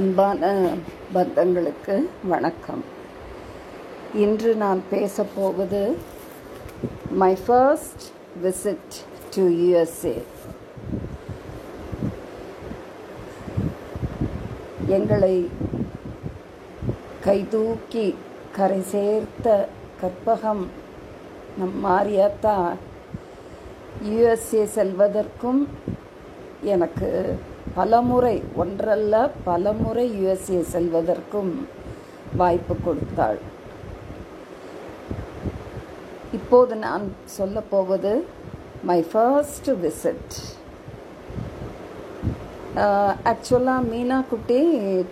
அன்பான பந்தங்களுக்கு வணக்கம். இன்று நான் பேசப் போவது my first visit to USA எங்களை கைதூக்கி கரை சேர்த்த கற்பகம் நம் மாரியாத்தா யுஎஸ்ஏ செல்வதற்கும் எனக்கு பலமுறை ஒன்றல்ல பலமுறை யுஎஸ்ஏ செல்வதற்கும் வாய்ப்பு கொடுத்தாள். இப்போது நான் சொல்ல போவது மை ஃபர்ஸ்ட் விசிட் ஆக்சுவலாக மீனா குட்டி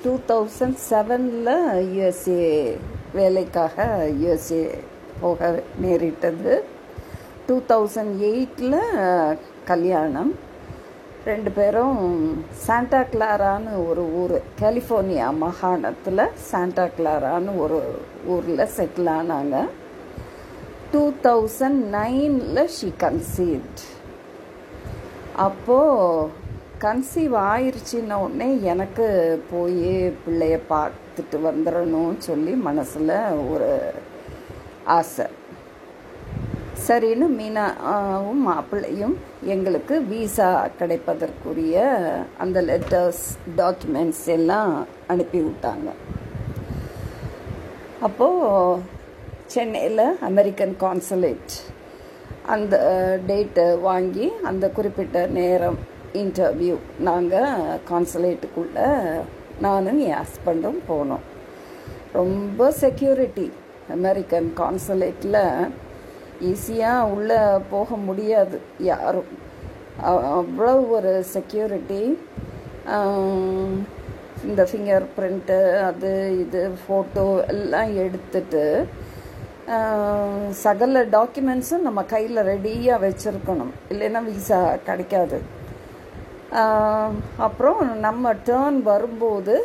டூ தௌசண்ட் செவனில் யுஎஸ்ஏ வேலைக்காக யுஎஸ்ஏ போக நேரிட்டது. டூ தௌசண்ட் எயிட்டில் கல்யாணம். ரெண்டு பேரும் சாண்டா கிளாரான்னு ஒரு ஊர் கலிஃபோர்னியா மாகாணத்தில் சாண்டா கிளாரான்னு ஒரு ஊரில் செட்டில் ஆனாங்க. டூ தௌசண்ட் நைனில் ஷீ கன்சீவ்ட் அப்போது கன்சீவ் ஆயிடுச்சின்ன உடனே எனக்கு போய் பிள்ளைய பார்த்துட்டு வந்துடணும்னு சொல்லி மனசில் ஒரு ஆசை. சரின்னு மீனாவும் மாப்பிள்ளையும் எங்களுக்கு விசா கிடைப்பதற்குரிய அந்த லெட்டர்ஸ் டாக்குமெண்ட்ஸ் எல்லாம் அனுப்பி விட்டாங்க. அப்போது சென்னையில் அமெரிக்கன் கான்சுலேட் அந்த டேட்டை வாங்கி அந்த குறிப்பிட்ட நேரம் இன்டர்வியூ நாங்கள் கான்சுலேட்டுக்குள்ளே நானும் என் ஹஸ்பண்டும் போனோம். ரொம்ப செக்யூரிட்டி அமெரிக்கன் கான்சுலேட்டில் ஈஸியாக உள்ளே போக முடியாது யாரும். அவ்வளோ ஒரு செக்யூரிட்டி இந்த ஃபிங்கர் பிரிண்ட்டு அது இது ஃபோட்டோ எல்லாம் எடுத்துட்டு சகல டாக்குமெண்ட்ஸும் நம்ம கையில் ரெடியாக வச்சுருக்கணும். இல்லைன்னா விசா கிடைக்காது. அப்புறம் நம்ம டேர்ன் வரும்போது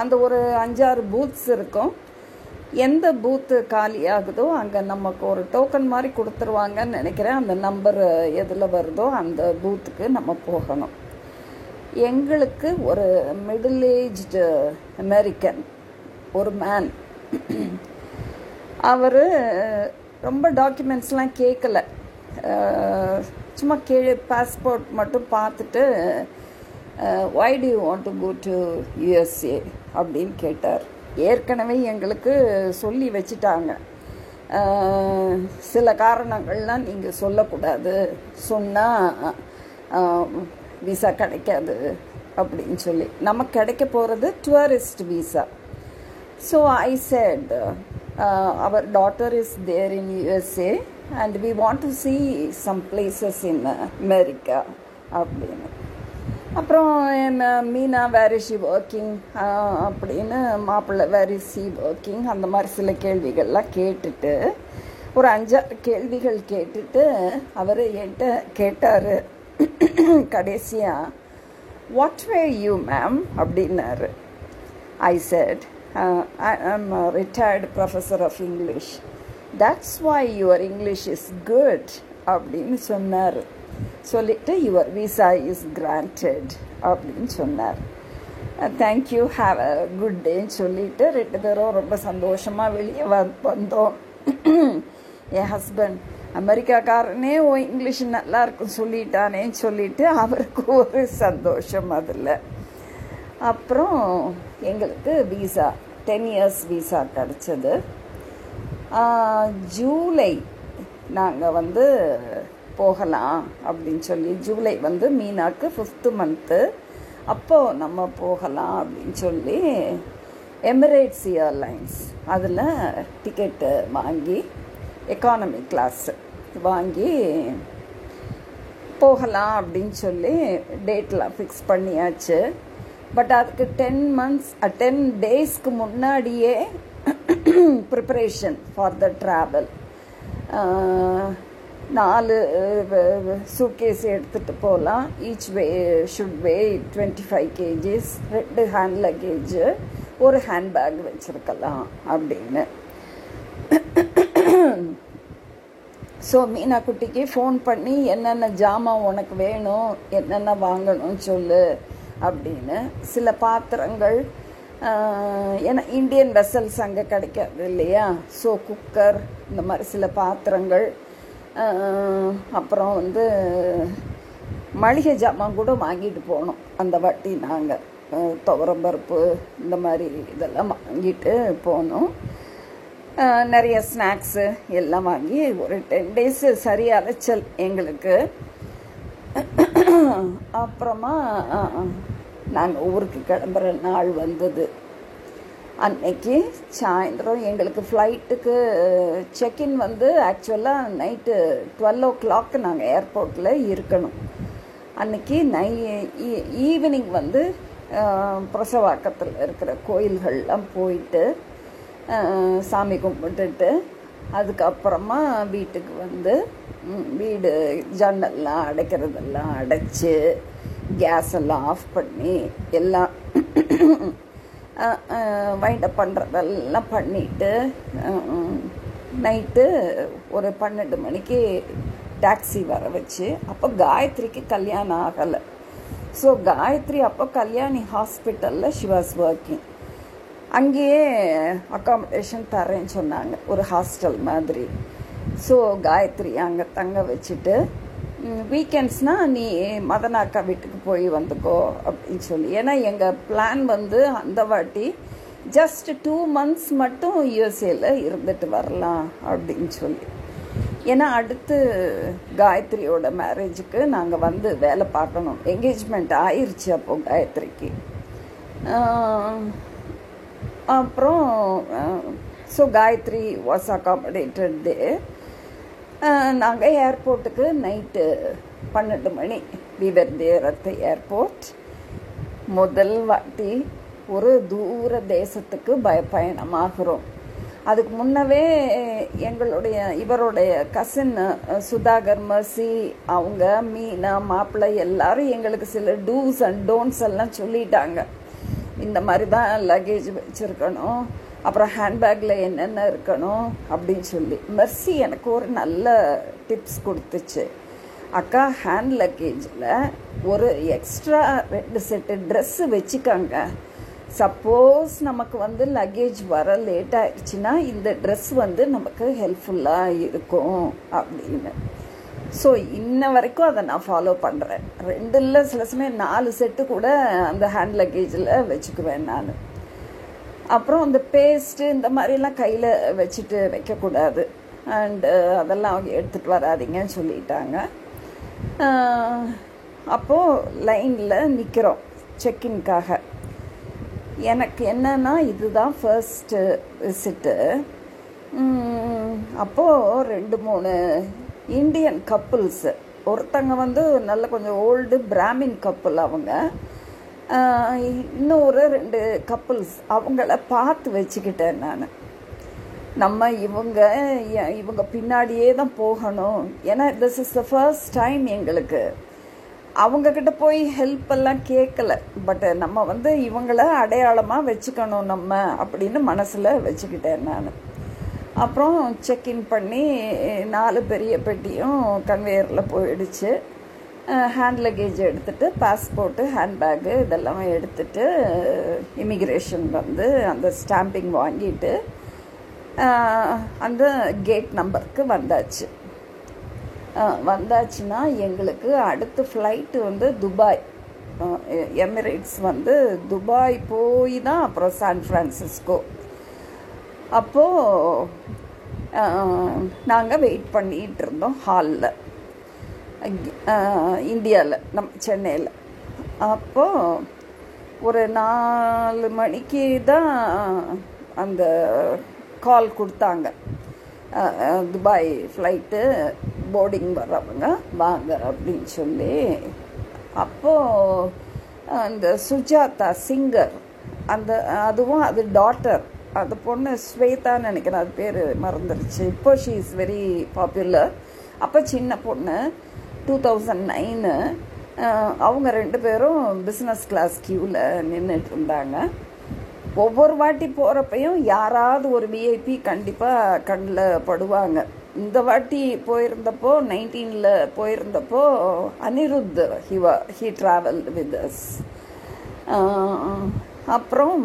அந்த ஒரு அஞ்சாறு பூத்ஸ் இருக்கும். எந்த பூத்து காலி ஆகுதோ அங்கே நமக்கு ஒரு டோக்கன் மாதிரி கொடுத்துருவாங்கன்னு நினைக்கிறேன். அந்த நம்பர் எதில் வருதோ அந்த பூத்துக்கு நம்ம போகணும். எங்களுக்கு ஒரு மிடில் ஏஜ்டு அமெரிக்கன் ஒரு மேன் அவர் ரொம்ப டாக்குமெண்ட்ஸ்லாம் கேட்கல சும்மா கீழே பாஸ்போர்ட் மட்டும் பார்த்துட்டு why do you want to go to USA அப்படின்னு கேட்டார். ஏற்கனவே எங்களுக்கு சொல்லி வச்சுட்டாங்க. சில காரணங்கள்லாம் நீங்கள் சொல்லக்கூடாது. சொன்னால் விசா கிடைக்காது அப்படின்னு சொல்லி. நமக்கு கிடைக்க போகிறது tourist visa so I said our daughter is there in USA and we want to see some places in America அப்படின்னு. அப்புறம் Meena where is she working அப்படின்னு மாப்பிள்ளை வேர் இஸ் சி ஒர்க்கிங் அந்த மாதிரி சில கேள்விகள்லாம் கேட்டுட்டு ஒரு அஞ்சாறு கேள்விகள் கேட்டுட்டு அவர் என்கிட்ட கேட்டார். கடைசியாக வாட் வே யூ மேம் அப்படின்னாரு. I said I am retired professor of English that's why your English is good அப்படின்னு சொன்னார். சொல்லிட்டு யுவர் விசா இஸ் கிராண்டட் அப்படின்னு சொன்னார். தேங்க்யூ ஹாவ் அ குட் டேன்னு சொல்லிட்டு ரெண்டு பேரும் ரொம்ப சந்தோஷமாக வெளியே வந்தோம். என் ஹஸ்பண்ட் அமெரிக்காக்காரனே ஓ இங்கிலீஷ் நல்லா இருக்கும் சொல்லிட்டானேன்னு சொல்லிட்டு அவருக்கு ஒரு சந்தோஷம் அதில். அப்புறம் எங்களுக்கு விசா டென் இயர்ஸ் விசா கிடச்சது. ஜூலை நாங்கள் வந்து போகலாம் அப்படின்னு சொல்லி ஜூலை வந்து மீனாக்கு ஃபிஃப்த்து மந்த்து அப்போது நம்ம போகலாம் அப்படின்னு சொல்லி எமிரேட்ஸ் ஏர்லைன்ஸ் அதில் டிக்கெட்டு வாங்கி எக்கானமி கிளாஸு வாங்கி போகலாம் அப்படின்னு சொல்லி டேட்லாம் ஃபிக்ஸ் பண்ணியாச்சு. பட் அதுக்கு டென் மந்த்ஸ் டென் டேஸ்க்கு முன்னாடியே ப்ரிப்பரேஷன் ஃபார் த ட்ராவல் நாலு சூட்கேஸ் எடுத்துகிட்டு போகலாம் each way should weigh twenty five KGs ரெண்டு ஹேண்ட் லக்கேஜு ஒரு ஹேண்ட்பேக் வச்சுருக்கலாம் அப்படின்னு. ஸோ மீனா குட்டிக்கு ஃபோன் பண்ணி என்னென்ன ஜாமான் உனக்கு வேணும் என்னென்ன வாங்கணும்னு சொல்லு அப்படின்னு. சில பாத்திரங்கள் ஏன்னா இந்தியன் வெசல்ஸ் அங்கே கிடைக்காது இல்லையா? ஸோ குக்கர் இந்த மாதிரி சில பாத்திரங்கள் அப்புறம் வந்து மளிகை ஜாமான் கூட வாங்கிட்டு போனோம். அந்த வாட்டி நாங்கள் துவரம்பருப்பு இந்த மாதிரி இதெல்லாம் வாங்கிட்டு போனோம். நிறைய ஸ்நாக்ஸு எல்லாம் வாங்கி ஒரு டென் டேஸு சரி அலைச்சல் எங்களுக்கு. அப்புறமா நாங்கள் ஊருக்கு கிளம்புற நாள் வந்தது. அன்னைக்கு சாயந்தரம் எங்களுக்கு ஃப்ளைட்டுக்கு செக்இன் வந்து ஆக்சுவலாக நைட்டு டுவெல் ஓ கிளாக் நாங்கள் ஏர்போர்ட்டில் இருக்கணும். அன்னைக்கு நை ஈவினிங் e-, வந்து பிரசவாக்கத்தில் இருக்கிற கோயில்கள்லாம் போயிட்டு சாமி கும்பிட்டுட்டு அதுக்கப்புறமா வீட்டுக்கு வந்து வீடு ஜன்னல்லாம் அடைக்கிறதெல்லாம் அடைச்சி கேஸ் எல்லாம் ஆஃப் பண்ணி எல்லாம் வைண்டப் பண்ணுறதெல்லாம் பண்ணிட்டு நைட்டு ஒரு பன்னெண்டு மணிக்கு டாக்ஸி வர வச்சு அப்போ காயத்ரிக்கு கல்யாணம் ஆகலை. ஸோ காயத்ரி அப்போ கல்யாணி ஹாஸ்பிட்டலில் ஷி வாஸ் ஒர்க்கிங் அங்கேயே அக்காமடேஷன் தரேன்னு சொன்னாங்க ஒரு ஹாஸ்டல் மாதிரி. ஸோ காயத்ரி அங்கே தங்க வச்சுட்டு வீக்கெண்ட்ஸ்னால் நீ மதனாக்கா வீட்டுக்கு போய் வந்துக்கோ அப்படின்னு சொல்லி. ஏன்னா எங்கள் பிளான் வந்து அந்த வாட்டி ஜஸ்ட் டூ மந்த்ஸ் மட்டும் யூஎஸ்ஏல இருந்துட்டு வரலாம் அப்படின்னு சொல்லி. ஏன்னா அடுத்து காயத்ரியோட மேரேஜுக்கு நாங்கள் வந்து வேலை பார்க்கணும். என்கேஜ்மெண்ட் ஆயிடுச்சு அப்போ காயத்ரிக்கு. அப்புறம் so Gayathri was accommodated day நாங்கள் ஏர்போர்ட்டுக்கு நைட்டு பன்னெண்டு மணி. விவர் தேர் அட் த ஏர்போர்ட் முதல் வாட்டி ஒரு தூர தேசத்துக்கு பய பயணமாகிறோம். அதுக்கு முன்னவே எங்களுடைய இவருடைய கசின் சுதாகர் மர்சி அவங்க மீனா மாப்பிள்ளை எல்லாரும் எங்களுக்கு சில டூஸ் அண்ட் டோன்ட்ஸ் எல்லாம் சொல்லிட்டாங்க. இந்த மாதிரி தான் லக்கேஜ் வச்சுருக்கணும். அப்புறம் ஹேண்ட்பேக்கில் என்னென்ன இருக்கணும் அப்படின்னு சொல்லி. மெர்சி எனக்கு ஒரு நல்ல டிப்ஸ் கொடுத்துச்சு. அக்கா ஹேண்ட் லக்கேஜில் ஒரு எக்ஸ்ட்ரா ரெண்டு செட்டு ட்ரெஸ்ஸு வச்சுக்கோங்க. சப்போஸ் நமக்கு வந்து லக்கேஜ் வர லேட் ஆயிடுச்சுன்னா இந்த ட்ரெஸ் வந்து நமக்கு ஹெல்ப்ஃபுல்லாக இருக்கும் அப்படின்னு. ஸோ இன்ன வரைக்கும் அதை நான் ஃபாலோ பண்ணுறேன் ரெண்டு இல்லை சில சமயம் நாலு செட்டு கூட அந்த ஹேண்ட் லக்கேஜில் வச்சுக்குவேன் நான். அப்புறம் இந்த பேஸ்ட்டு இந்த மாதிரிலாம் கையில் வச்சுட்டு வைக்கக்கூடாது. அண்டு uh, அதெல்லாம் அவங்க எடுத்துகிட்டு வராதீங்கன்னு சொல்லிட்டாங்க. Uh, அப்போது லைனில் நிற்கிறோம் செக்கின்காக எனக்கு என்னன்னா இதுதான் ஃபர்ஸ்ட்டு விசிட்டு அப்போது ரெண்டு மூணு இந்தியன் கப்புல்ஸு ஒருத்தங்க வந்து நல்ல கொஞ்சம் ஓல்டு பிராமின் கப்புள் அவங்க. இன்னொரு ரெண்டு கப்புள்ஸ் அவங்கள பார்த்து வச்சுக்கிட்டேன் நான். நம்ம இவங்க இவங்க பின்னாடியே தான் போகணும். ஏன்னா this is the first time எங்களுக்கு. அவங்கக்கிட்ட போய் ஹெல்ப் எல்லாம் கேட்கல பட்டு நம்ம வந்து இவங்கள அடையாளமாக வச்சுக்கணும் நம்ம அப்படின்னு மனசில் வச்சுக்கிட்டேன் நான். அப்புறம் செக்இன் பண்ணி நாலு பெரிய பெட்டியும் கன்வேயரில் போயிடுச்சு. ஹேண்ட் லக்கேஜ் எடுத்துட்டு பாஸ்போர்ட்டு ஹேண்ட்பேக்கு இதெல்லாம் எடுத்துட்டு இமிக்ரேஷன் வந்து அந்த ஸ்டாம்பிங் வாங்கிட்டு அந்த கேட் நம்பருக்கு வந்தாச்சு. வந்தாச்சுன்னா எங்களுக்கு அடுத்த ஃப்ளைட்டு வந்து துபாய். எமிரேட்ஸ் வந்து துபாய் போய் தான் அப்புறம் சான் ஃப்ரான்சிஸ்கோ. அப்போது நாங்கள் வெயிட் பண்ணிகிட்டு இருந்தோம் ஹாலில் இந்தியாவில் நம்ம சென்னையில். அப்போது ஒரு நாலு மணிக்கு தான் அந்த கால் கொடுத்தாங்க. துபாய் ஃப்ளைட்டு போர்டிங் வர்றவங்க வாங்க அப்படின்னு சொல்லி. அப்போது அந்த சுஜாதா சிங்கர் அந்த அதுவும் அது டாட்டர் அந்த பொண்ணு ஸ்வேதான்னு நினைக்கிறேன் அது பேர் மறந்துருச்சு. இப்போ ஷீ இஸ் வெரி பாப்புலர் அப்போ சின்ன பொண்ணு டூ தௌசண்ட் நைனு அவங்க ரெண்டு பேரும் பிஸ்னஸ் கிளாஸ் க்யூவில் நின்றுட்டு இருந்தாங்க ஒவ்வொரு வாட்டி போகிறப்பையும் யாராவது ஒரு விஐபி கண்டிப்பாக கண்ணில் படுவாங்க. இந்த வாட்டி போயிருந்தப்போ நைன்டீனில் போயிருந்தப்போ அனிருத் ஹிவா ஹி ட்ராவல் வித் அஸ் அப்புறம்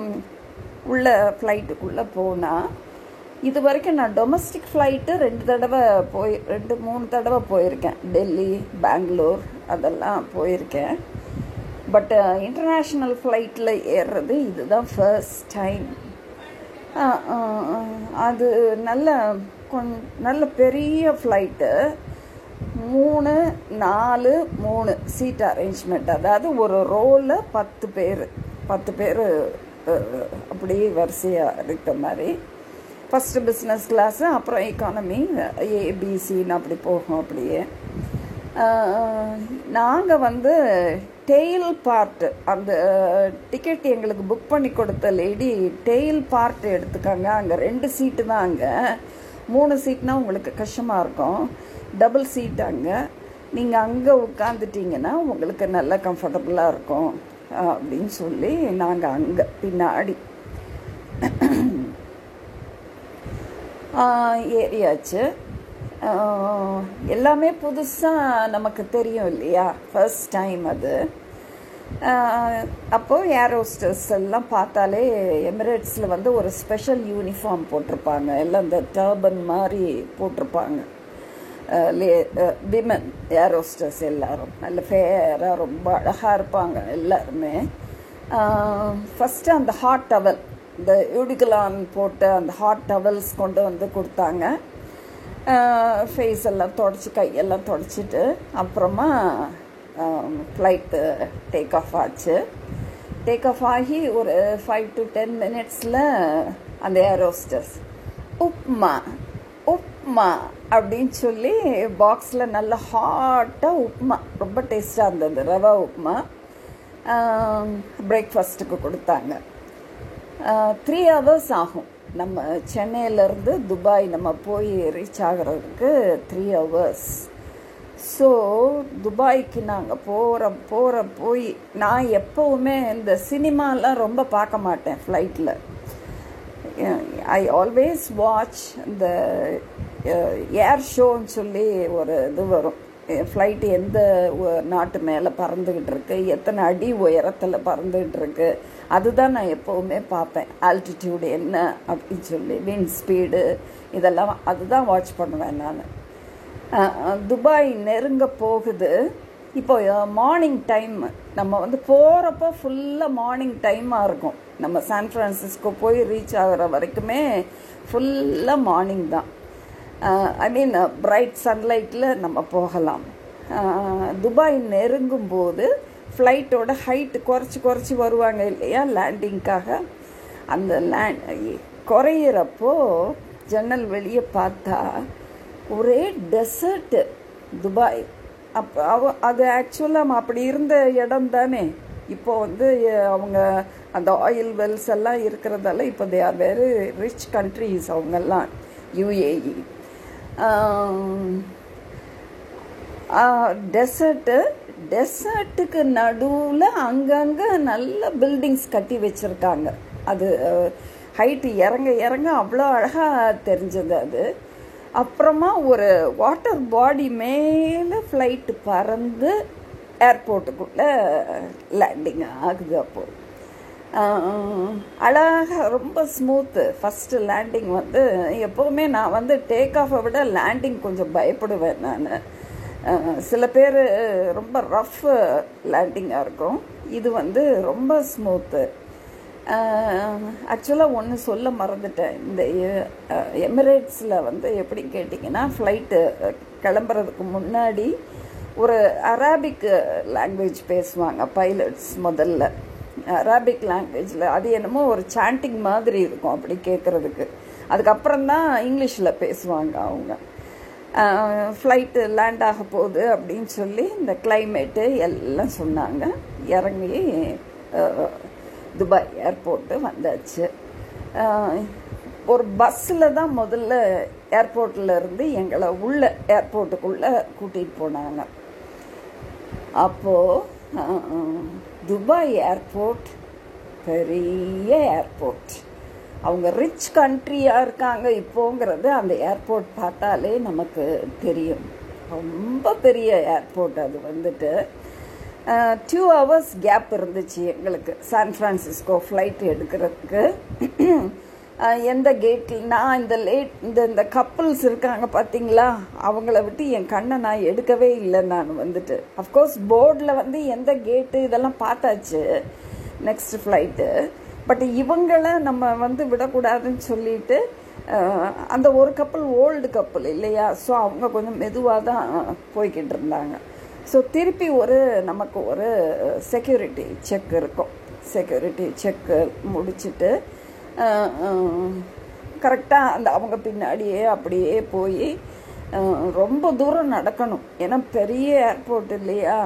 உள்ள ஃப்ளைட்டுக்குள்ளே போனால் இது வரைக்கும் நான் டொமஸ்டிக் ஃப்ளைட்டு ரெண்டு தடவை போய் ரெண்டு மூணு தடவை போயிருக்கேன். டெல்லி பெங்களூர் அதெல்லாம் போயிருக்கேன். பட் இன்டர்நேஷ்னல் ஃப்ளைட்டில் ஏறுறது இதுதான் ஃபர்ஸ்ட் டைம் அது நல்ல கொஞ் நல்ல பெரிய ஃப்ளைட்டு மூணு நாலு மூணு சீட் அரேஞ்ச்மெண்ட் அதாவது ஒரு ரோவில் பத்து பேர் பத்து பேர் அப்படியே வரிசையாக இருக்கிற மாதிரி. ஃபஸ்ட்டு பிஸ்னஸ் கிளாஸு அப்புறம் எக்கானமி ஏபிசின்னு அப்படி போகும் அப்படியே. நாங்கள் வந்து டெய்ல் பார்ட்டு அந்த டிக்கெட் எங்களுக்கு புக் பண்ணி கொடுத்த லேடி டெய்ல் பார்ட் எடுத்துக்காங்க. அங்கே ரெண்டு சீட்டு தான் அங்கே. மூணு சீட்னா உங்களுக்கு கஷ்டமாக இருக்கும். டபுள் சீட் அங்கே. நீங்கள் அங்கே உட்காந்துட்டிங்கன்னா உங்களுக்கு நல்லா கம்ஃபர்டபுளாக இருக்கும். அப்படின்னு சொல்லி நாங்கள் அங்கே பின்னாடி. ஏறியாச்சு. எல்லாமே புதுசாக நமக்கு தெரியும் இல்லையா? ஃபர்ஸ்ட் டைம் அது. அப்போது ஏரோஸ்டர்ஸ் எல்லாம் பார்த்தாலே எமிரேட்ஸில் வந்து ஒரு ஸ்பெஷல் யூனிஃபார்ம் போட்டிருப்பாங்க. எல்லாம் இந்த டர்பன் மாதிரி போட்டிருப்பாங்க. லே விமன் ஏரோஸ்டர்ஸ் எல்லோரும். நல்ல ஃபேராக ரொம்ப அழகாக இருப்பாங்க எல்லாருமே. ஃபஸ்ட்டு அந்த ஹாட் டவல் இந்த யூடிகலான் போட்ட அந்த ஹாட் டவல்ஸ் கொண்டு வந்து கொடுத்தாங்க. ஃபேஸ் எல்லாம் தொடச்சி கையெல்லாம் தொடச்சிட்டு அப்புறமா ஃப்ளைட்டு டேக் ஆஃப் ஆச்சு. டேக் ஆஃப் ஆகி ஒரு ஃபைவ் டு டென் மினிட்ஸில் அந்த ஏரோஸ்டர்ஸ் உப்மா உப்மா அப்படின்னு சொல்லி பாக்ஸில் நல்ல ஹாட்டாக உப்மா ரொம்ப டேஸ்ட்டாக இருந்தது ரவா உப்மா. பிரேக்ஃபாஸ்ட்டுக்கு கொடுத்தாங்க. த்ரீ ஹவர்ஸ் ஆகும். நம்ம சென்னையிலேருந்து துபாய் நம்ம போய் ரீச் ஆகிறதுக்கு த்ரீ ஹவர்ஸ் ஸோ துபாய்க்கு நாங்கள் போகிற போகிற போய் நான் எப்போவுமே இந்த சினிமாலாம் ரொம்ப பார்க்க மாட்டேன் ஃப்ளைட்டில் ஐ ஆல்வேஸ் வாட்ச் இந்த ஏர் ஷோன்னு சொல்லி ஒரு இது வரும். ஃப்ளைட்டு எந்த நாட்டு மேலே பறந்துக்கிட்டு இருக்கு எத்தனை அடி உயரத்தில் பறந்துக்கிட்டு இருக்கு அதுதான் நான் எப்போவுமே பார்ப்பேன். ஆல்டிடியூடு என்ன அப்படின்னு சொல்லி வின் ஸ்பீடு இதெல்லாம் அதுதான் வாட்ச் பண்ணுவேன் நான். துபாய் நெருங்க போகுது. இப்போ மார்னிங் டைம் நம்ம வந்து போகிறப்ப ஃபுல்லாக மார்னிங் டைமாக இருக்கும். நம்ம சான் ஃப்ரான்சிஸ்கோ போய் ரீச் ஆகிற வரைக்குமே ஃபுல்லாக மார்னிங் தான். ஐ மீன் பிரைட் சன்லைட்டில் நம்ம போகலாம். துபாய் நெருங்கும் போது ஃப்ளைட்டோட ஹைட்டு குறைச்சி குறைச்சி வருவாங்க இல்லையா லேண்டிங்க்காக அந்த லேண்ட் குறையிறப்போ ஜன்னல் வெளியே பார்த்தா ஒரே டெசர்ட்டு துபாய். அப்போ அவ அது ஆக்சுவலாக அப்படி இருந்த இடம் தானே. இப்போ வந்து அவங்க அந்த ஆயில் வெல்ஸ் எல்லாம் இருக்கிறதால இப்போ they are very rich countries அவங்கெல்லாம். யுஏஇ டெசர்ட்டு டெசர்ட்டுக்கு நடுவில் அங்கங்கே நல்ல பில்டிங்ஸ் கட்டி வச்சுருக்காங்க. அது ஹைட்டு இறங்க இறங்க அவ்வளோ அழகாக தெரிஞ்சது அது. அப்புறமா ஒரு வாட்டர் பாடி மேலே ஃப்ளைட்டு பறந்து ஏர்போர்ட்டுக்குள்ளே லேண்டிங் ஆகுது அப்போது அழகாக ரொம்ப ஸ்மூத்து ஃபஸ்ட்டு லேண்டிங் வந்து எப்போவுமே நான் வந்து டேக் ஆஃபை விட லேண்டிங் கொஞ்சம் பயப்படுவேன் நான். சில பேர் ரொம்ப ரஃப் லேண்டிங்காக இருக்கும். இது வந்து ரொம்ப ஸ்மூத்து ஆக்சுவலாக ஒன்று சொல்ல மறந்துட்டேன். இந்த எமிரேட்ஸில் வந்து எப்படி கேட்டிங்கன்னா ஃப்ளைட்டு கிளம்புறதுக்கு முன்னாடி ஒரு அராபிக் லாங்குவேஜ் பேசுவாங்க பைலட்ஸ் முதல்ல. அராபிக் லாங்குவேஜில் அது என்னமோ ஒரு சாண்டிங் மாதிரி இருக்கும் அப்படி கேட்குறதுக்கு அதுக்கப்புறம் தான் இங்கிலீஷில் பேசுவாங்க அவங்க. ஃப்ளைட்டு லேண்ட் ஆக போகுது அப்படின்னு சொல்லி இந்த கிளைமேட்டு எல்லாம் சொன்னாங்க. இறங்கி துபாய் ஏர்போர்ட்டு வந்தாச்சு. ஒரு பஸ்ஸில் தான் முதல்ல ஏர்போர்ட்டில் இருந்து எங்களை உள்ள ஏர்போர்ட்டுக்குள்ளே கூட்டிகிட்டு போனாங்க. அப்போது துபாய் ஏர்போர்ட் பெரிய ஏர்போர்ட் அவங்க ரிச் கண்ட்ரியாக இருக்காங்க இப்போங்கிறது அந்த ஏர்போர்ட் பார்த்தாலே நமக்கு தெரியும். ரொம்ப பெரிய ஏர்போர்ட் அது வந்துட்டு. டூ ஹவர்ஸ் கேப் இருந்துச்சு எங்களுக்கு. சான் ஃப்ரான்சிஸ்கோ ஃப்ளைட் எடுக்கிறதுக்கு. எந்த கேட்டில் நான் இந்த லேட் இந்த இந்த கப்புல்ஸ் இருக்காங்க பார்த்தீங்களா அவங்கள விட்டு என் கண்ணை நான் எடுக்கவே இல்லை நான் வந்துட்டு. அஃப்கோர்ஸ் போர்டில் வந்து எந்த கேட்டு இதெல்லாம் பார்த்தாச்சு நெக்ஸ்ட் ஃப்ளைட்டு பட் இவங்கள நம்ம வந்து விடக்கூடாதுன்னு சொல்லிட்டு அந்த ஒரு கப்பல் ஓல்டு கப்பல் இல்லையா? ஸோ அவங்க கொஞ்சம் மெதுவாக தான் போய்கிட்டு இருந்தாங்க. ஸோ திருப்பி ஒரு நமக்கு ஒரு செக்யூரிட்டி செக் இருக்கும். செக்யூரிட்டி செக்கு முடிச்சுட்டு கரெக்டாக அந்த அவங்க பின்னாடியே அப்படியே போய் ரொம்ப தூரம் நடக்கணும். ஏன்னா பெரிய ஏர்போர்ட் இல்லையா?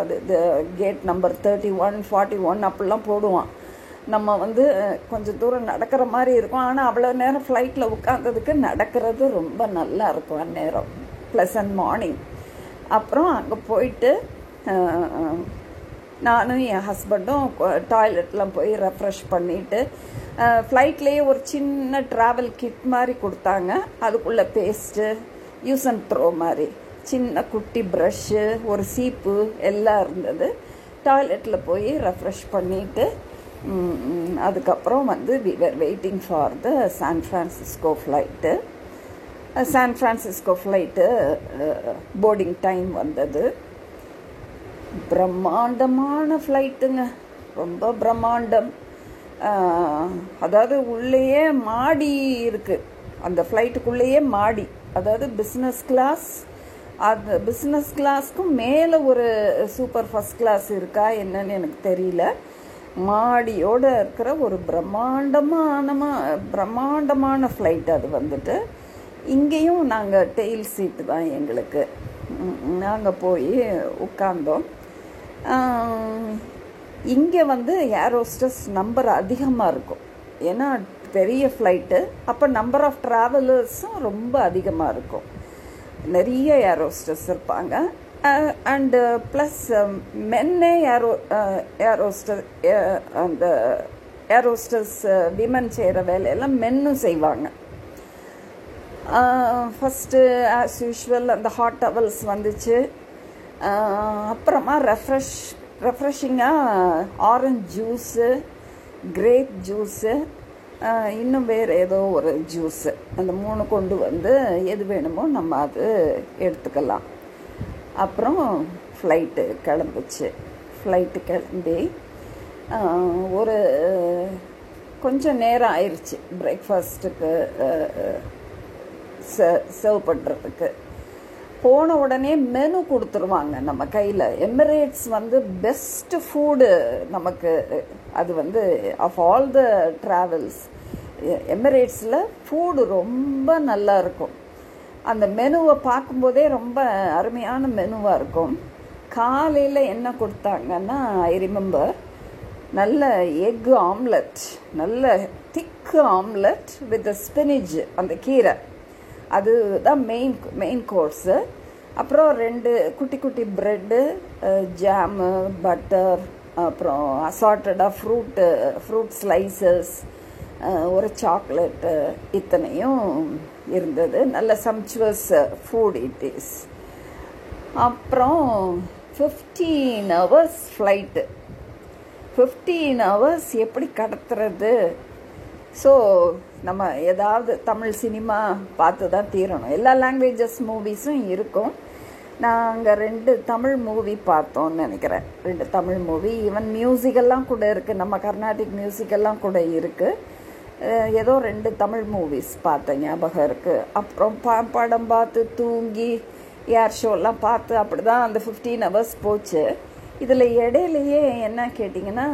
அது அது gate number thirty one forty one அப்படிலாம் போடுவான். நம்ம வந்து கொஞ்சம் தூரம் நடக்கிற மாதிரி இருக்கும். ஆனால் அவ்வளோ நேரம் ஃப்ளைட்டில் உட்காந்ததுக்கு நடக்கிறது ரொம்ப நல்லா இருக்கும் அந்நேரம். ப்ளசன்ட் மார்னிங் அப்புறம் அங்கே போயிட்டு நானும் என் ஹஸ்பண்டும் டாய்லெட்லாம் போய் ரெஃப்ரெஷ் பண்ணிவிட்டு ஃப்ளைட்லேயே ஒரு சின்ன ட்ராவல் கிட் மாதிரி கொடுத்தாங்க. அதுக்குள்ளே பேஸ்ட்டு யூஸ் அண்ட் த்ரோ மாதிரி. சின்ன குட்டி ப்ரஷ்ஷு ஒரு சீப்பு எல்லாம் இருந்தது. டாய்லெட்டில் போய் ரெஃப்ரெஷ் பண்ணிவிட்டு அதுக்கப்புறம் வந்து we were waiting for the San Francisco flight San Francisco flight boarding time வந்தது. பிரம்மாண்டமான ஃப்ளைட்டுங்க ரொம்ப பிரம்மாண்டம். அதாவது உள்ளேயே மாடி இருக்குது அந்த ஃப்ளைட்டுக்குள்ளேயே மாடி. அதாவது பிஸ்னஸ் கிளாஸ் அந்த பிஸ்னஸ் கிளாஸ்க்கும் மேலே ஒரு சூப்பர் ஃபஸ்ட் கிளாஸ் இருக்கா என்னன்னு எனக்கு தெரியல. மாடியோட இருக்கிற ஒரு பிரம்மாண்டமான பிரம்மாண்டமான ஃப்ளைட் அது வந்துட்டு. இங்கேயும் நாங்கள் டெயில் சீட்டு தான் எங்களுக்கு. நாங்கள் போய் உட்காந்தோம் இங்கே வந்து ஏரோஸ்டஸ் நம்பர் அதிகமாக இருக்கும். ஏன்னா பெரிய ஃப்ளைட்டு அப்போ நம்பர் ஆஃப் ட்ராவலர்ஸும் ரொம்ப அதிகமாக இருக்கும். நிறைய ஏரோஸ்டஸ் இருப்பாங்க. அண்டு ப்ளஸ் மென்னே ஏரோ ஏரோஸ்டர் அந்த ஏரோஸ்டஸ் விமன் செய்கிற வேலையெல்லாம் மென்னும் செய்வாங்க. ஃபஸ்ட்டு ஆஸ் யூஷுவல் அந்த ஹாட் டவல்ஸ் வந்துச்சு. அப்புறமா ரெஃப்ரெஷ் ரெஃப்ரெஷிங்காக ஆரஞ்ச் ஜூஸு கிரேப் ஜூஸு இன்னும் வேறு ஏதோ ஒரு ஜூஸு அந்த மூணு கொண்டு வந்து எது வேணுமோ நம்ம அது எடுத்துக்கலாம். அப்புறம் ஃப்ளைட்டு கிளம்புச்சு. ஃப்ளைட்டு கிளம்பி ஒரு கொஞ்சம் நேரம் ஆயிடுச்சு பிரேக்ஃபாஸ்ட்டுக்கு சர்வ் பண்ணுறதுக்கு போன உடனே மெனு கொடுத்துருவாங்க. நம்ம கையில் எமிரேட்ஸ் வந்து பெஸ்ட்டு ஃபுட்டு நமக்கு அது வந்து ஆஃப் ஆல் த ட்ராவல்ஸ் எமிரேட்ஸில் ஃபுடு ரொம்ப நல்லா இருக்கும். அந்த மெனுவை பார்க்கும்போதே ரொம்ப அருமையான மெனுவாக இருக்கும். காலையில் என்ன கொடுத்தாங்கன்னா ஐ ரிமெம்பர் நல்ல எக் ஆம்லெட் நல்ல திக்கு ஆம்லெட் வித் ஸ்பினிஜ் அந்த கீரை. அதுதான் மெயின் மெயின் கோர்ஸு அப்புறம் ரெண்டு குட்டி குட்டி ப்ரெட்டு ஜாமு பட்டர் அப்புறம் அசார்ட்டடாக ஃப்ரூட்டு ஃப்ரூட் ஸ்லைசஸ் ஒரு சாக்லேட்டு இத்தனையும் இருந்தது. நல்ல சம்ச்சுவஸ் ஃபுட் இட் இஸ் அப்புறம் fifteen hours flight fifteen hours எப்படி கடத்துறது? ஸோ நம்ம ஏதாவது தமிழ் சினிமா பார்த்து தான் தீரணும். எல்லா லாங்குவேஜஸ் மூவிஸும் இருக்கும். நாங்கள் ரெண்டு தமிழ் மூவி பார்த்தோம்னு நினைக்கிறேன். ரெண்டு தமிழ் மூவி ஈவன் மியூசிக்கெல்லாம் கூட இருக்குது நம்ம கர்நாடிக் மியூசிக்கெல்லாம் கூட இருக்குது ஏதோ ரெண்டு தமிழ் மூவிஸ் பார்த்தேன். ஞாபகம் இருக்குது அப்புறம் பா படம் பார்த்து தூங்கி ஏர் ஷோலாம் பார்த்து அப்படி தான் அந்த ஃபிஃப்டீன் ஹவர்ஸ் போச்சு. இதில் இடையிலையே என்ன கேட்டிங்கன்னா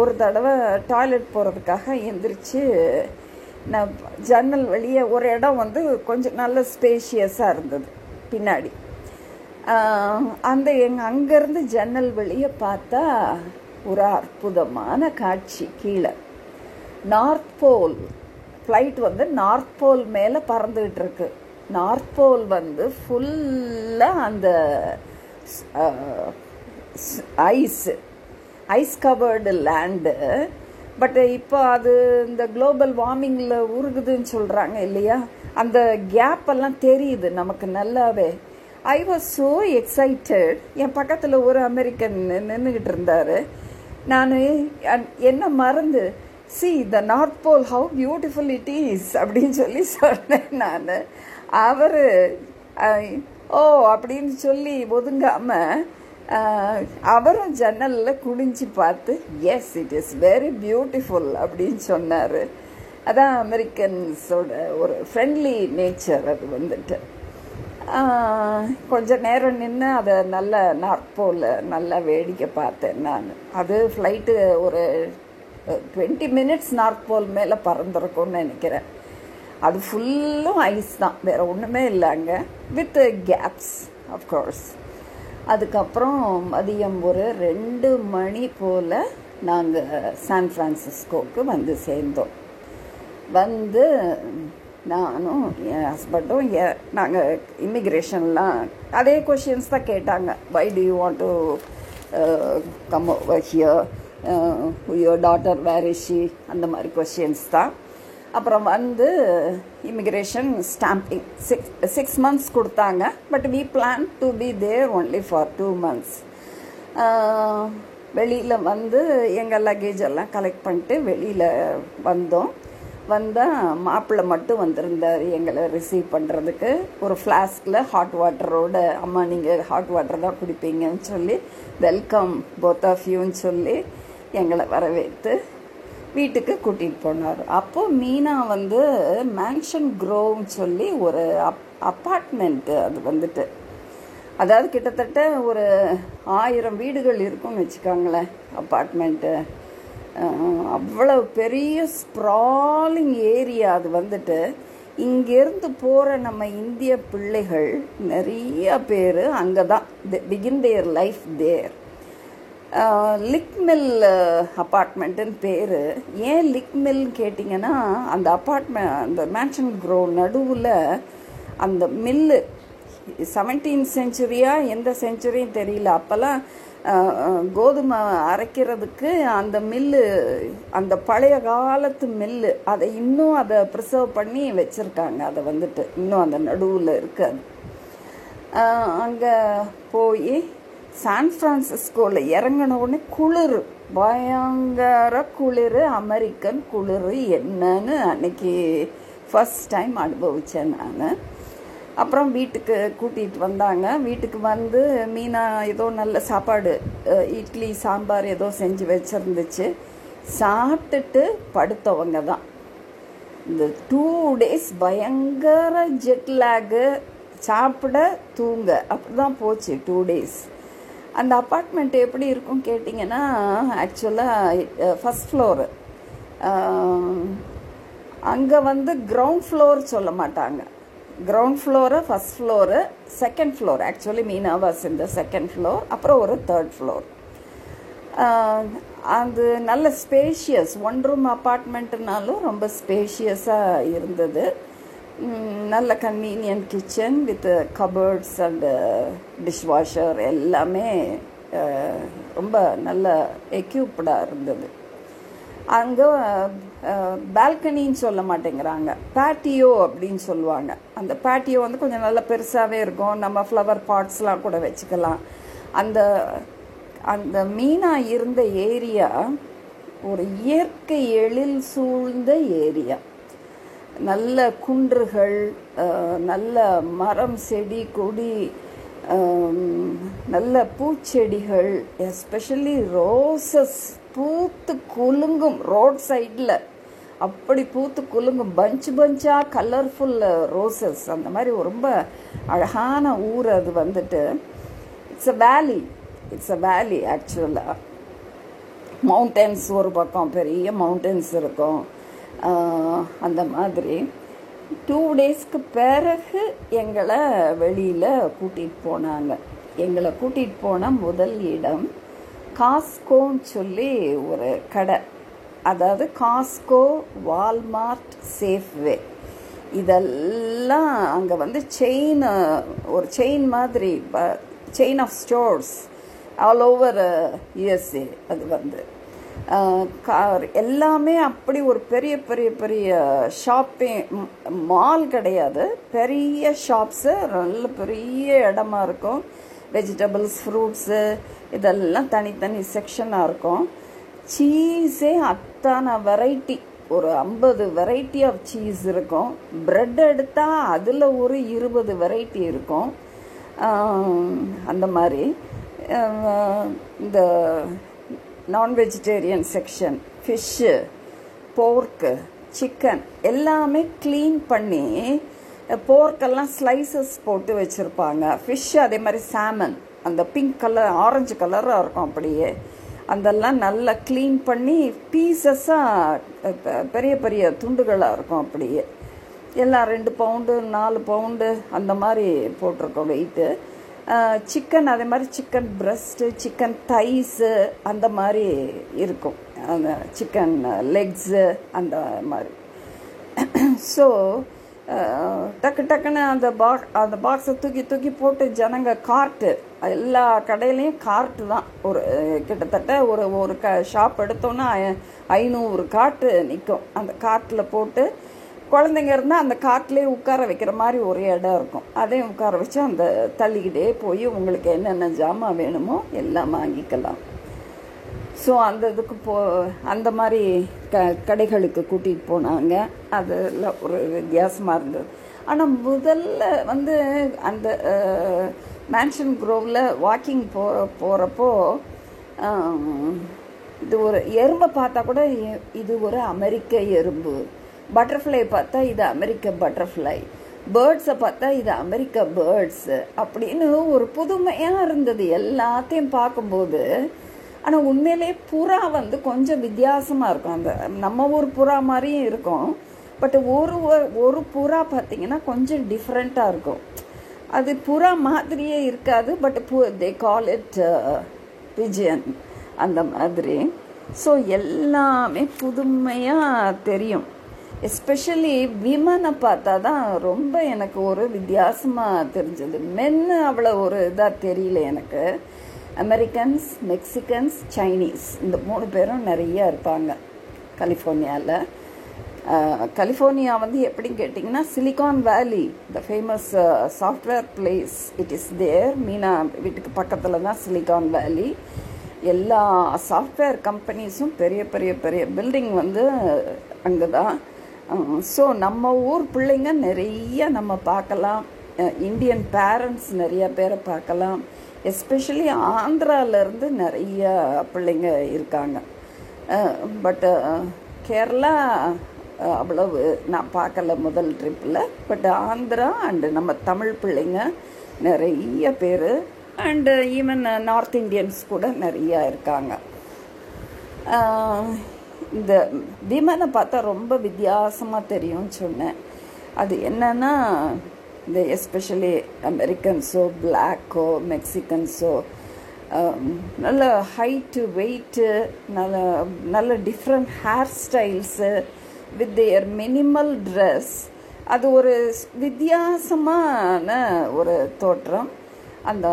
ஒரு தடவை டாய்லெட் போகிறதுக்காக எந்திரிச்சு நான் ஜன்னல் வழியே ஒரு இடம் வந்து கொஞ்சம் நல்ல ஸ்பேஷியஸாக இருந்தது பின்னாடி. அந்த எங்கள் அங்கேருந்து ஜன்னல் வழியை பார்த்தா ஒரு அற்புதமான காட்சி கீழே. நார்த் போல் ஃப்ளைட் வந்து நார்த் போல் மேலே பறந்துகிட்டு இருக்கு. நார்த் போல் வந்து ஃபுல்லாக அந்த ice ice covered land but இப்போ அது இந்த குளோபல் வார்மிங்கில் உருகுதுன்னு சொல்கிறாங்க இல்லையா? அந்த கேப்பெல்லாம் தெரியுது நமக்கு நல்லாவே. ஐ வாஸ் ஸோ எக்ஸைட்டட் என் பக்கத்தில் ஒரு அமெரிக்கன் நின்றுக்கிட்டு இருந்தார். நான் என்ன மறந்து see the North Pole how beautiful it is அப்படின்னு சொல்லி சொன்னேன் நான். அவர் ஓ அப்படின்னு சொல்லி ஒதுங்காமல் அவரும் ஜன்னலில் குடிஞ்சு பார்த்து yes it is very beautiful அப்படின்னு சொன்னார். அதான் அமெரிக்கன்ஸோட ஒரு ஃப்ரெண்ட்லி நேச்சர் அது வந்துட்டு. கொஞ்ச நேரம் நின்று அதை நல்ல நார்த் நல்லா வேடிக்கை பார்த்தேன் நான். அது ஃப்ளைட்டு ஒரு டுவெண்ட்டி மினிட்ஸ் நார்த் போல் மேலே பறந்துருக்கும்னு நினைக்கிறேன். அது ஃபுல்லும் ஐஸ் தான். வேறு ஒன்றுமே இல்லைங்க வித் கேப்ஸ் அஃப்கோர்ஸ் அதுக்கப்புறம் மதியம் ஒரு ரெண்டு மணி போல் நாங்கள் சான் ஃப்ரான்சிஸ்கோவுக்கு வந்து சேர்ந்தோம். வந்து நானும் என் ஹஸ்பண்டும் எ நாங்கள் இமிக்ரேஷன்லாம் அதே கொஷின்ஸ் தான் கேட்டாங்க. Why do you want to come here your daughter where is she அந்த மாதிரி கொஷின்ஸ் தான். அப்புறம் வந்து immigration stamping six six months கொடுத்தாங்க but we plan to be there only for two months வெளியில் வந்து எங்கள் லக்கேஜ் எல்லாம் கலெக்ட் பண்ணிட்டு வெளியில் வந்தோம். வந்தால் மாப்பிள்ளை மட்டும் வந்திருந்தார் எங்களை ரிசீவ் பண்ணுறதுக்கு ஒரு ஃப்ளாஸ்கில் ஹாட் வாட்டரோட அம்மா நீங்கள் ஹாட் வாட்டர் தான் குடிப்பீங்கன்னு சொல்லி வெல்கம் போத் ஆஃப் யூன்னு சொல்லி எங்களை வரவேற்று வீட்டுக்கு கூட்டிகிட்டு போனார். அப்போது மீனா வந்து மேன்ஷன் க்ரோவ்னு சொல்லி ஒரு அப் அப்பார்ட்மெண்ட்டு அது வந்துட்டு. அதாவது கிட்டத்தட்ட ஒரு ஆயிரம் வீடுகள் இருக்கும்னு வச்சுக்கோங்களேன் அப்பார்ட்மெண்ட்டு அவ்வளோ பெரிய ஸ்ப்ராலிங் ஏரியா அது வந்துட்டு. இங்கேருந்து போகிற நம்ம இந்திய பிள்ளைகள் நிறைய பேர் அங்கே தான் பிகின் தேர் லைஃப் தேர் லிக்மில் அப்பார்ட்மெண்ட்டுன்னு பேர். ஏன் லிக்மில்னு கேட்டிங்கன்னா அந்த அப்பார்ட்மெண்ட் அந்த மேன்ஷன் க்ரோ நடுவில் அந்த மில்லு செவன்டீன் செஞ்சுரியாக எந்த செஞ்சுரியும் தெரியல. அப்போல்லாம் கோதுமை அரைக்கிறதுக்கு அந்த மில்லு அந்த பழைய காலத்து மில்லு அதை இன்னும் அதை ப்ரிசர்வ் பண்ணி வச்சுருக்காங்க. அதை வந்துட்டு இன்னும் அந்த நடுவில் இருக்காது அங்கே போய் சான் ஃப்ரான்சிஸ்கோவில் இறங்கின உடனே குளிர். பயங்கர குளிர் அமெரிக்கன் குளிர் என்னன்னு அன்னைக்கு ஃபஸ்ட் டைம் அனுபவித்தேன் நான். அப்புறம் வீட்டுக்கு கூட்டிகிட்டு வந்தாங்க. வீட்டுக்கு வந்து மீனா ஏதோ நல்ல சாப்பாடு இட்லி சாம்பார் ஏதோ செஞ்சு வச்சுருந்துச்சு. சாப்பிட்டுட்டு படுத்தவங்க தான். இந்த டூ டேஸ் பயங்கர ஜெட் லேகு சாப்பிட தூங்க. அப்படி தான் போச்சு டூ டேஸ் அந்த அப்பார்ட்மெண்ட் எப்படி இருக்கும் கேட்டிங்கன்னா ஆக்சுவலாக ஃபஸ்ட் ஃப்ளோரு அங்கே வந்து கிரவுண்ட் ஃப்ளோர் சொல்ல மாட்டாங்க. Ground floor first floor second floor actually Meena was இந்த செகண்ட் ஃப்ளோர் அப்புறம் ஒரு தேர்ட் ஃப்ளோர் அது நல்ல ஸ்பேஷியஸ் ஒன் ரூம் அப்பார்ட்மெண்ட்டுனாலும் ரொம்ப ஸ்பேஷியஸாக இருந்தது. நல்ல convenient kitchen with cupboards and dishwasher எல்லாமே ரொம்ப நல்ல எக்யூப்டாக இருந்தது. அங்கே பால்கனின்னு சொல்ல மாட்டேங்கிறாங்க. பேட்டியோ அப்படின்னு சொல்லுவாங்க. அந்த பேட்டியோ வந்து கொஞ்சம் நல்ல பெருசாகவே இருக்கும். நம்ம ஃப்ளவர் பாட்ஸ்லாம் கூட வச்சுக்கலாம். அந்த அந்த மீனாக இருந்த ஏரியா ஒரு இயற்கை எழில் சூழ்ந்த ஏரியா நல்ல குன்றுகள் நல்ல மரம் செடி கொடி நல்ல பூச்செடிகள் எஸ்பெஷலி ரோசஸ் பூத்து குலுங்கும் ரோட் சைடில் அப்படி பூத்து குலுங்கும் பஞ்ச் பஞ்சாக கலர்ஃபுல் ரோசஸ் அந்த மாதிரி ரொம்ப அழகான ஊர் அது வந்துட்டு. இட்ஸ் அ வேலி இட்ஸ் அ வேலி ஆக்சுவலாக மவுண்டன்ஸ் ஒரு பக்கம் பெரிய மவுண்டன்ஸ் இருக்கும். அந்த மாதிரி. டூ டேஸ்க்கு பிறகு எங்களை வெளியில் கூட்டிகிட்டு போனாங்க. எங்களை கூட்டிகிட்டு போன முதல் இடம் காஸ்கோன்னு சொல்லி ஒரு கடை. அதாவது காஸ்கோ வால்மார்ட் சேஃப்வே. இதெல்லாம் அங்கே வந்து செயின் ஒரு செயின் மாதிரி chain of stores all over USA அது வந்து. எல்லாமே அப்படி ஒரு பெரிய பெரிய பெரிய ஷாப்பிங் மால் கிடையாது. பெரிய ஷாப்ஸு நல்ல பெரிய இடமா இருக்கும். வெஜிடபிள்ஸ் ஃப்ரூட்ஸு இதெல்லாம் தனித்தனி செக்ஷனாக இருக்கும். சீஸே அத்தான வெரைட்டி ஒரு ஐம்பது வெரைட்டி ஆஃப் சீஸ் இருக்கும். ப்ரெட் எடுத்தால் அதில் ஒரு இருபது வெரைட்டி இருக்கும். அந்த மாதிரி. இந்த non vegetarian section fish pork chicken எல்லாமே க்ளீன் பண்ணி போர்க்கெல்லாம் ஸ்லைசஸ் போட்டு வச்சுருப்பாங்க. ஃபிஷ் அதே மாதிரி சாமன் அந்த பிங்க் கலர் ஆரஞ்சு கலராக இருக்கும் அப்படியே. அதெல்லாம் நல்லா க்ளீன் பண்ணி பீசஸாக பெரிய பெரிய துண்டுகளாக இருக்கும் அப்படியே. எல்லாம் ரெண்டு பவுண்டு நாலு பவுண்டு அந்த மாதிரி போட்டிருக்கோம் வெயிட்டு சிக்கன் அதே மாதிரி சிக்கன் பிரஸ்ட்டு சிக்கன் தைஸு அந்த மாதிரி இருக்கும். அந்த சிக்கன் லெக்ஸு அந்த மாதிரி. ஸோ டக்கு டக்குன்னு அந்த பாக் அந்த பாக்ஸை தூக்கி தூக்கி போட்டு ஜனங்க கார்ட்டு எல்லா கடையிலையும் கார்ட்டு தான். ஒரு கிட்டத்தட்ட ஒரு ஒரு க ஷாப் எடுத்தோன்னா ஐநூறு கார்ட்டு நிற்கும் அந்த கார்ட்டில் போட்டு குழந்தைங்க இருந்தால் அந்த காட்டிலே உட்கார வைக்கிற மாதிரி ஒரு இடம் இருக்கும். அதையும் உட்கார வச்சு அந்த தள்ளிக்கிட்டே போய் உங்களுக்கு என்னென்ன ஜாமான் வேணுமோ எல்லாம் வாங்கிக்கலாம். ஸோ அந்த இதுக்கு போ அந்த மாதிரி க கடைகளுக்கு கூட்டிகிட்டு போனாங்க. அதில் ஒரு வித்தியாசமாக இருந்தது. ஆனால் முதல்ல வந்து அந்த மேன்ஷன் குரோவில் வாக்கிங் போ போகிறப்போ இது ஒரு எறும்பை பார்த்தா கூட இது ஒரு அமெரிக்க எறும்பு. பட்டர்ஃப்ளை பார்த்தா இது அமெரிக்க பட்டர்ஃப்ளை. பேர்ட்ஸை பார்த்தா இது அமெரிக்க பேர்ட்ஸு அப்படின்னு ஒரு புதுமையாக இருந்தது எல்லாத்தையும் பார்க்கும்போது. ஆனால் உண்மையிலே புறா வந்து கொஞ்சம் வித்தியாசமாக இருக்கும். அந்த நம்ம ஊர் புறா மாதிரியும் இருக்கும். பட் ஒரு ஒரு புறா பார்த்தீங்கன்னா கொஞ்சம் டிஃப்ரெண்ட்டாக இருக்கும். அது புறா மாதிரியே இருக்காது பட் பு தே கால் இட் பிஜியன் அந்த மாதிரி. ஸோ எல்லாமே புதுமையாக தெரியும். எஸ்பெஷலி விமனை பார்த்தா தான் ரொம்ப எனக்கு ஒரு வித்தியாசமாக தெரிஞ்சது. மென்னு அவ்வளோ ஒரு இதாக தெரியல எனக்கு. அமெரிக்கன்ஸ் மெக்சிகன்ஸ் சைனீஸ் இந்த மூணு பேரும் நிறைய இருப்பாங்க கலிஃபோர்னியாவில் கலிஃபோர்னியா வந்து எப்படின்னு கேட்டிங்கன்னா Silicon Valley the famous software place it is there Meena வீட்டுக்கு பக்கத்தில் தான் சிலிகான் வேலி எல்லா சாஃப்ட்வேர் கம்பெனிஸும் பெரிய பெரிய பெரிய பில்டிங் வந்து அங்கே தான் ஸோ நம்ம ஊர் பிள்ளைங்க நிறைய நம்ம பார்க்கலாம். இந்தியன் பேரண்ட்ஸ் நிறைய பேரை பார்க்கலாம். எஸ்பெஷலி ஆந்திராவிலேருந்து நிறைய பிள்ளைங்க இருக்காங்க. பட்டு கேரளா அவ்வளவு நான் பார்க்கல முதல் ட்ரிப்பில் பட் ஆந்திரா அண்டு நம்ம தமிழ் பிள்ளைங்க நிறைய பேர் அண்டு ஈவன் நார்த் இண்டியன்ஸ் கூட நிறையா இருக்காங்க. இந்த விமனை பார்த்தா ரொம்ப வித்தியாசமாக தெரியும்னு சொன்னேன். அது என்னன்னா இந்த எஸ்பெஷலி அமெரிக்கன்ஸோ பிளாக்கோ மெக்சிகன்ஸோ நல்ல ஹைட்டு வெயிட்டு நல்ல நல்ல different hair styles with their minimal dress அது ஒரு வித்தியாசமான ஒரு தோற்றம். அந்த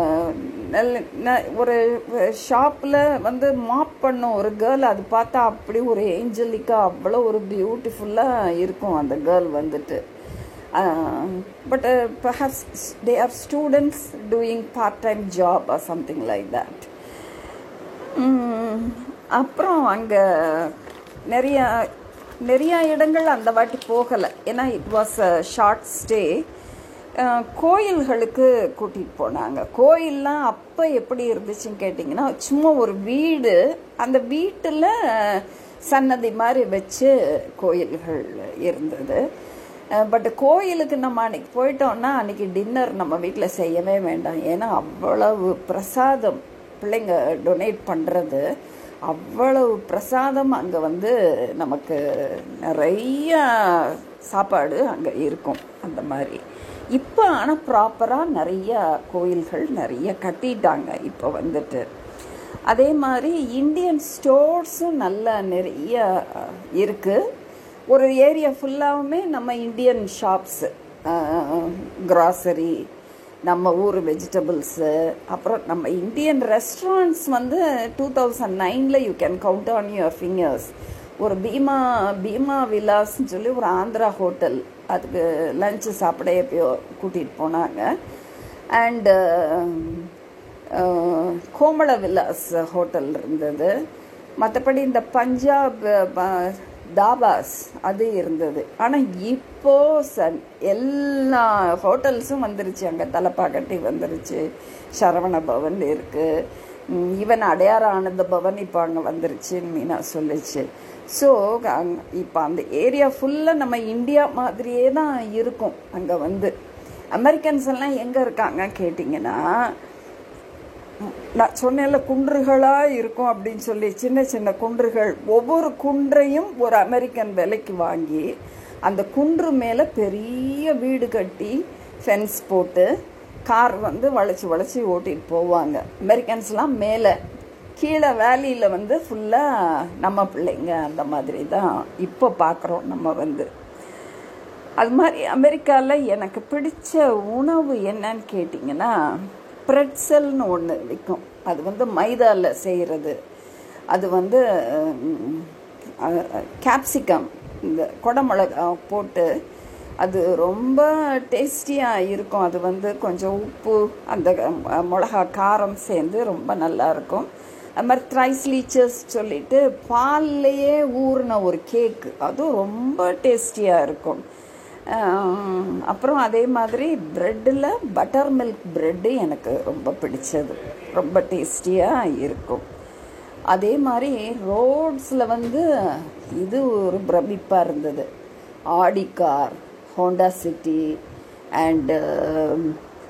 நல்ல ஒரு ஷாப்பில் வந்து மாப் பண்ண ஒரு கேர்ள் அது பார்த்தா அப்படி ஒரு ஏஞ்சலிக்காக அவ்வளோ ஒரு பியூட்டிஃபுல்லாக இருக்கும் அந்த கேர்ள் வந்துட்டு. But perhaps they are students doing part time job or something like that அப்புறம் அங்கே நிறையா நிறையா இடங்கள் அந்த வாட்டி போகலை. ஏன்னா it was a short stay கோயில்களுக்கு கூட்டிகிட்டு போனாங்க. கோயில்லாம் அப்போ எப்படி இருந்துச்சுன்னு கேட்டிங்கன்னா சும்மா ஒரு வீடு அந்த வீட்டில் சன்னதி மாதிரி வச்சு கோயில்கள் இருந்தது. பட் கோயிலுக்கு நம்ம அன்னைக்கு போயிட்டோம்னா அன்னைக்கு டின்னர் நம்ம வீட்டில் செய்யவே வேண்டாம். ஏன்னா அவ்வளவு பிரசாதம் பிள்ளைங்க டொனேட் பண்ணுறது அவ்வளவு பிரசாதம் அங்கே வந்து நமக்கு நிறையா சாப்பாடு அங்கே இருக்கும். அந்த மாதிரி. இப்போ ஆனால் ப்ராப்பராக நிறைய கோயில்கள் நிறைய கட்டிட்டாங்க. இப்போ வந்துட்டு அதே மாதிரி இந்தியன் ஸ்டோர்ஸும் நல்லா நிறைய இருக்குது ஒரு ஏரியா ஃபுல்லாகவுமே நம்ம இந்தியன் ஷாப்ஸு கிராசரி நம்ம ஊர் வெஜிடபிள்ஸு அப்புறம் நம்ம இந்தியன் ரெஸ்டாரண்ட்ஸ் வந்து டூ தௌசண்ட் நைனில் you can count on your fingers ஒரு பீமா பீமா விலாஸ்ன்னு சொல்லி ஒரு ஆந்திரா ஹோட்டல் அதுக்கு லஞ்சு சாப்பிட எப்பயோ கூட்டிகிட்டு போனாங்க. அண்டு கோமள விலாஸ் ஹோட்டல் இருந்தது. மற்றபடி இந்த பஞ்சாப் தாபாஸ் அது இருந்தது. ஆனால் இப்போ சன் எல்லா ஹோட்டல்ஸும் வந்துருச்சு. அங்கே தலப்பாக்கட்டி வந்துருச்சு. சரவண பவன் இருக்குது ஈவன் அடையாற ஆனந்த பவன் இப்போ அங்கே வந்துருச்சுன்னு மீனா சொல்லிச்சு. ஸோ இப்போ அந்த ஏரியா ஃபுல்லாக நம்ம இந்தியா மாதிரியே தான் இருக்கும். அங்கே வந்து. அமெரிக்கன்ஸ் எல்லாம் எங்கே இருக்காங்க கேட்டிங்கன்னா நான் சொன்னேன்ல குன்றுகளாக இருக்கும் அப்படின்னு சொல்லி சின்ன சின்ன குன்றுகள். ஒவ்வொரு குன்றையும் ஒரு அமெரிக்கன் விலைக்கு வாங்கி அந்த குன்று மேலே பெரிய வீடு கட்டி ஃபென்ஸ் போட்டு கார் வந்து வளைச்சி வளைச்சி ஓட்டிகிட்டு போவாங்க. அமெரிக்கன்ஸ்லாம் மேலே. கீழே வேலியில் வந்து ஃபுல்லாக நம்ம பிள்ளைங்க அந்த மாதிரி தான் இப்போ பார்க்குறோம் நம்ம வந்து. அது மாதிரி அமெரிக்காவில் எனக்கு பிடிச்ச உணவு என்னன்னு கேட்டிங்கன்னா ப்ரெட்சல்னு ஒன்று விற்கும் அது வந்து மைதாவில் செய்கிறது அது வந்து கேப்சிகம் இந்த குடமிளகா போட்டு அது ரொம்ப டேஸ்டியாக இருக்கும். அது வந்து கொஞ்சம் உப்பு அந்த மிளகா காரம் சேர்ந்து ரொம்ப நல்லாயிருக்கும் அது மாதிரி த்ரைஸ் சொல்லிட்டு பால்லையே ஊறின ஒரு கேக்கு. அதுவும் ரொம்ப டேஸ்டியாக இருக்கும். அப்புறம் அதே மாதிரி ப்ரெட்டில் பட்டர் மில்க் ப்ரெட்டு எனக்கு ரொம்ப பிடிச்சது. ரொம்ப டேஸ்டியாக இருக்கும். அதே மாதிரி ரோட்ஸில் வந்து இது ஒரு பிரமிப்பாக இருந்தது. Audi car Honda City and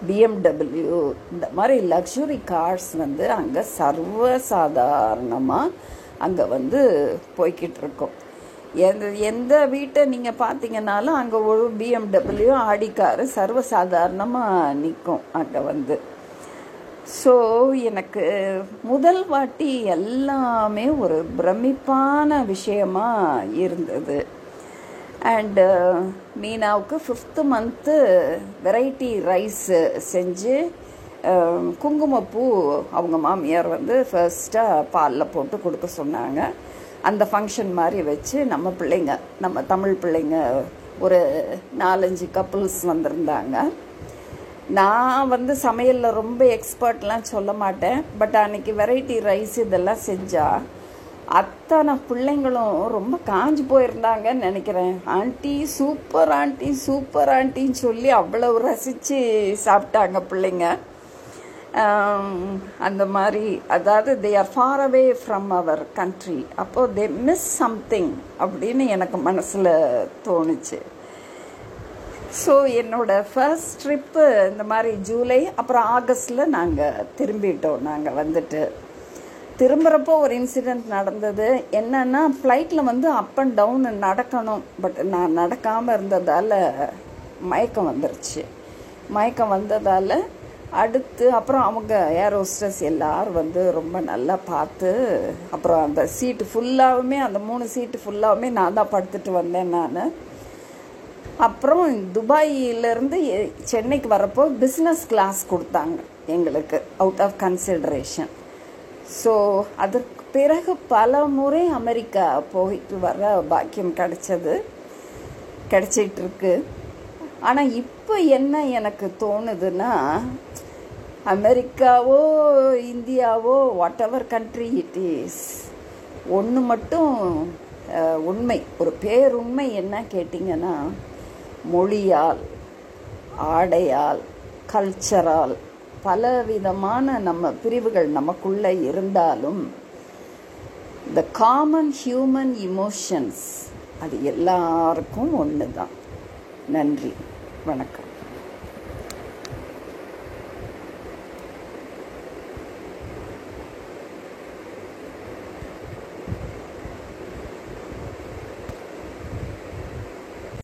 BMW இந்த மாதிரி லக்ஸுரி கார்ஸ் வந்து அங்கே சர்வசாதாரணமாக அங்கே வந்து போய்கிட்டு இருக்கோம் எந்த எந்த வீட்டை நீங்கள் பார்த்தீங்கன்னாலும் அங்கே ஒரு பிஎம்டபிள்யூ ஆடி காரு சர்வசாதாரணமாக நிற்கும் அங்கே வந்து. ஸோ எனக்கு முதல் வாட்டி எல்லாமே ஒரு பிரமிப்பான விஷயமாக இருந்தது. அண்டு மீனாவுக்கு ஃபிஃப்த்து மந்த்து வெரைட்டி ரைஸு செஞ்சு குங்குமப்பூ அவங்க மாமியார் வந்து ஃபர்ஸ்ட்டாக பாலில் போட்டு கொடுக்க சொன்னாங்க. அந்த ஃபங்க்ஷன் மாதிரி வச்சு நம்ம பிள்ளைங்க நம்ம தமிழ் பிள்ளைங்க ஒரு நாலஞ்சு கப்புள்ஸ் வந்திருந்தாங்க. நான் வந்து சமையலில் ரொம்ப எக்ஸ்பர்ட்லாம் சொல்ல மாட்டேன். பட் அன்னைக்கு வெரைட்டி ரைஸ் இதெல்லாம் செஞ்சால் அத்தனை பிள்ளைங்களும் ரொம்ப காஞ்சி போயிருந்தாங்கன்னு நினைக்கிறேன். ஆண்டி சூப்பர் ஆண்டி சூப்பர் ஆண்டின்னு சொல்லி அவ்வளவு ரசித்து சாப்பிட்டாங்க பிள்ளைங்க. அந்த மாதிரி அதாவது they are far away from our country அப்போது தே மிஸ் சம்திங் அப்படின்னு எனக்கு மனசில் தோணுச்சு. ஸோ என்னோட ஃபர்ஸ்ட் ட்ரிப்பு இந்த மாதிரி ஜூலை அப்புறம் ஆகஸ்டில் நாங்கள் திரும்பிட்டோம். நாங்கள் வந்துட்டு திரும்புகிறப்போ ஒரு இன்சிடெண்ட் நடந்தது. என்னன்னா ஃப்ளைட்டில் வந்து அப் அண்ட் டவுன் நடக்கணும். பட் நான் நடக்காமல் இருந்ததால் மயக்கம் வந்துருச்சு. மயக்கம் வந்ததால் அடுத்து அப்புறம் அவங்க ஏர் ஹோஸ்டர்ஸ் எல்லோரும் வந்து ரொம்ப நல்லா பார்த்து அப்புறம் அந்த சீட்டு ஃபுல்லாகவுமே அந்த மூணு சீட்டு ஃபுல்லாகவுமே நான் தான் படுத்துட்டு வந்தேன் நான். அப்புறம் துபாயிலேருந்து சென்னைக்கு வரப்போ பிஸ்னஸ் கிளாஸ் கொடுத்தாங்க எங்களுக்கு அவுட் ஆஃப் கன்சிடரேஷன் ஸோ அதற்கு பிறகு பல முறை அமெரிக்கா போயிட்டு வர பாக்கியம் கிடைச்சது. கிடைச்சிட்டு இருக்கு ஆனால் இப்போ என்ன எனக்கு தோணுதுன்னா அமெரிக்காவோ இந்தியாவோ whatever country it is ஒன்று மட்டும் உண்மை ஒரு பேருண்மை என்ன கேட்டிங்கன்னா மொழியால் ஆடையால் கல்ச்சரால் பலவிதமான நம்ம பிரிவுகள் நமக்குள்ளே இருந்தாலும் த காமன் ஹியூமன் இமோஷன்ஸ் அது எல்லாருக்கும் ஒன்று தான் நன்றி. வணக்கம்.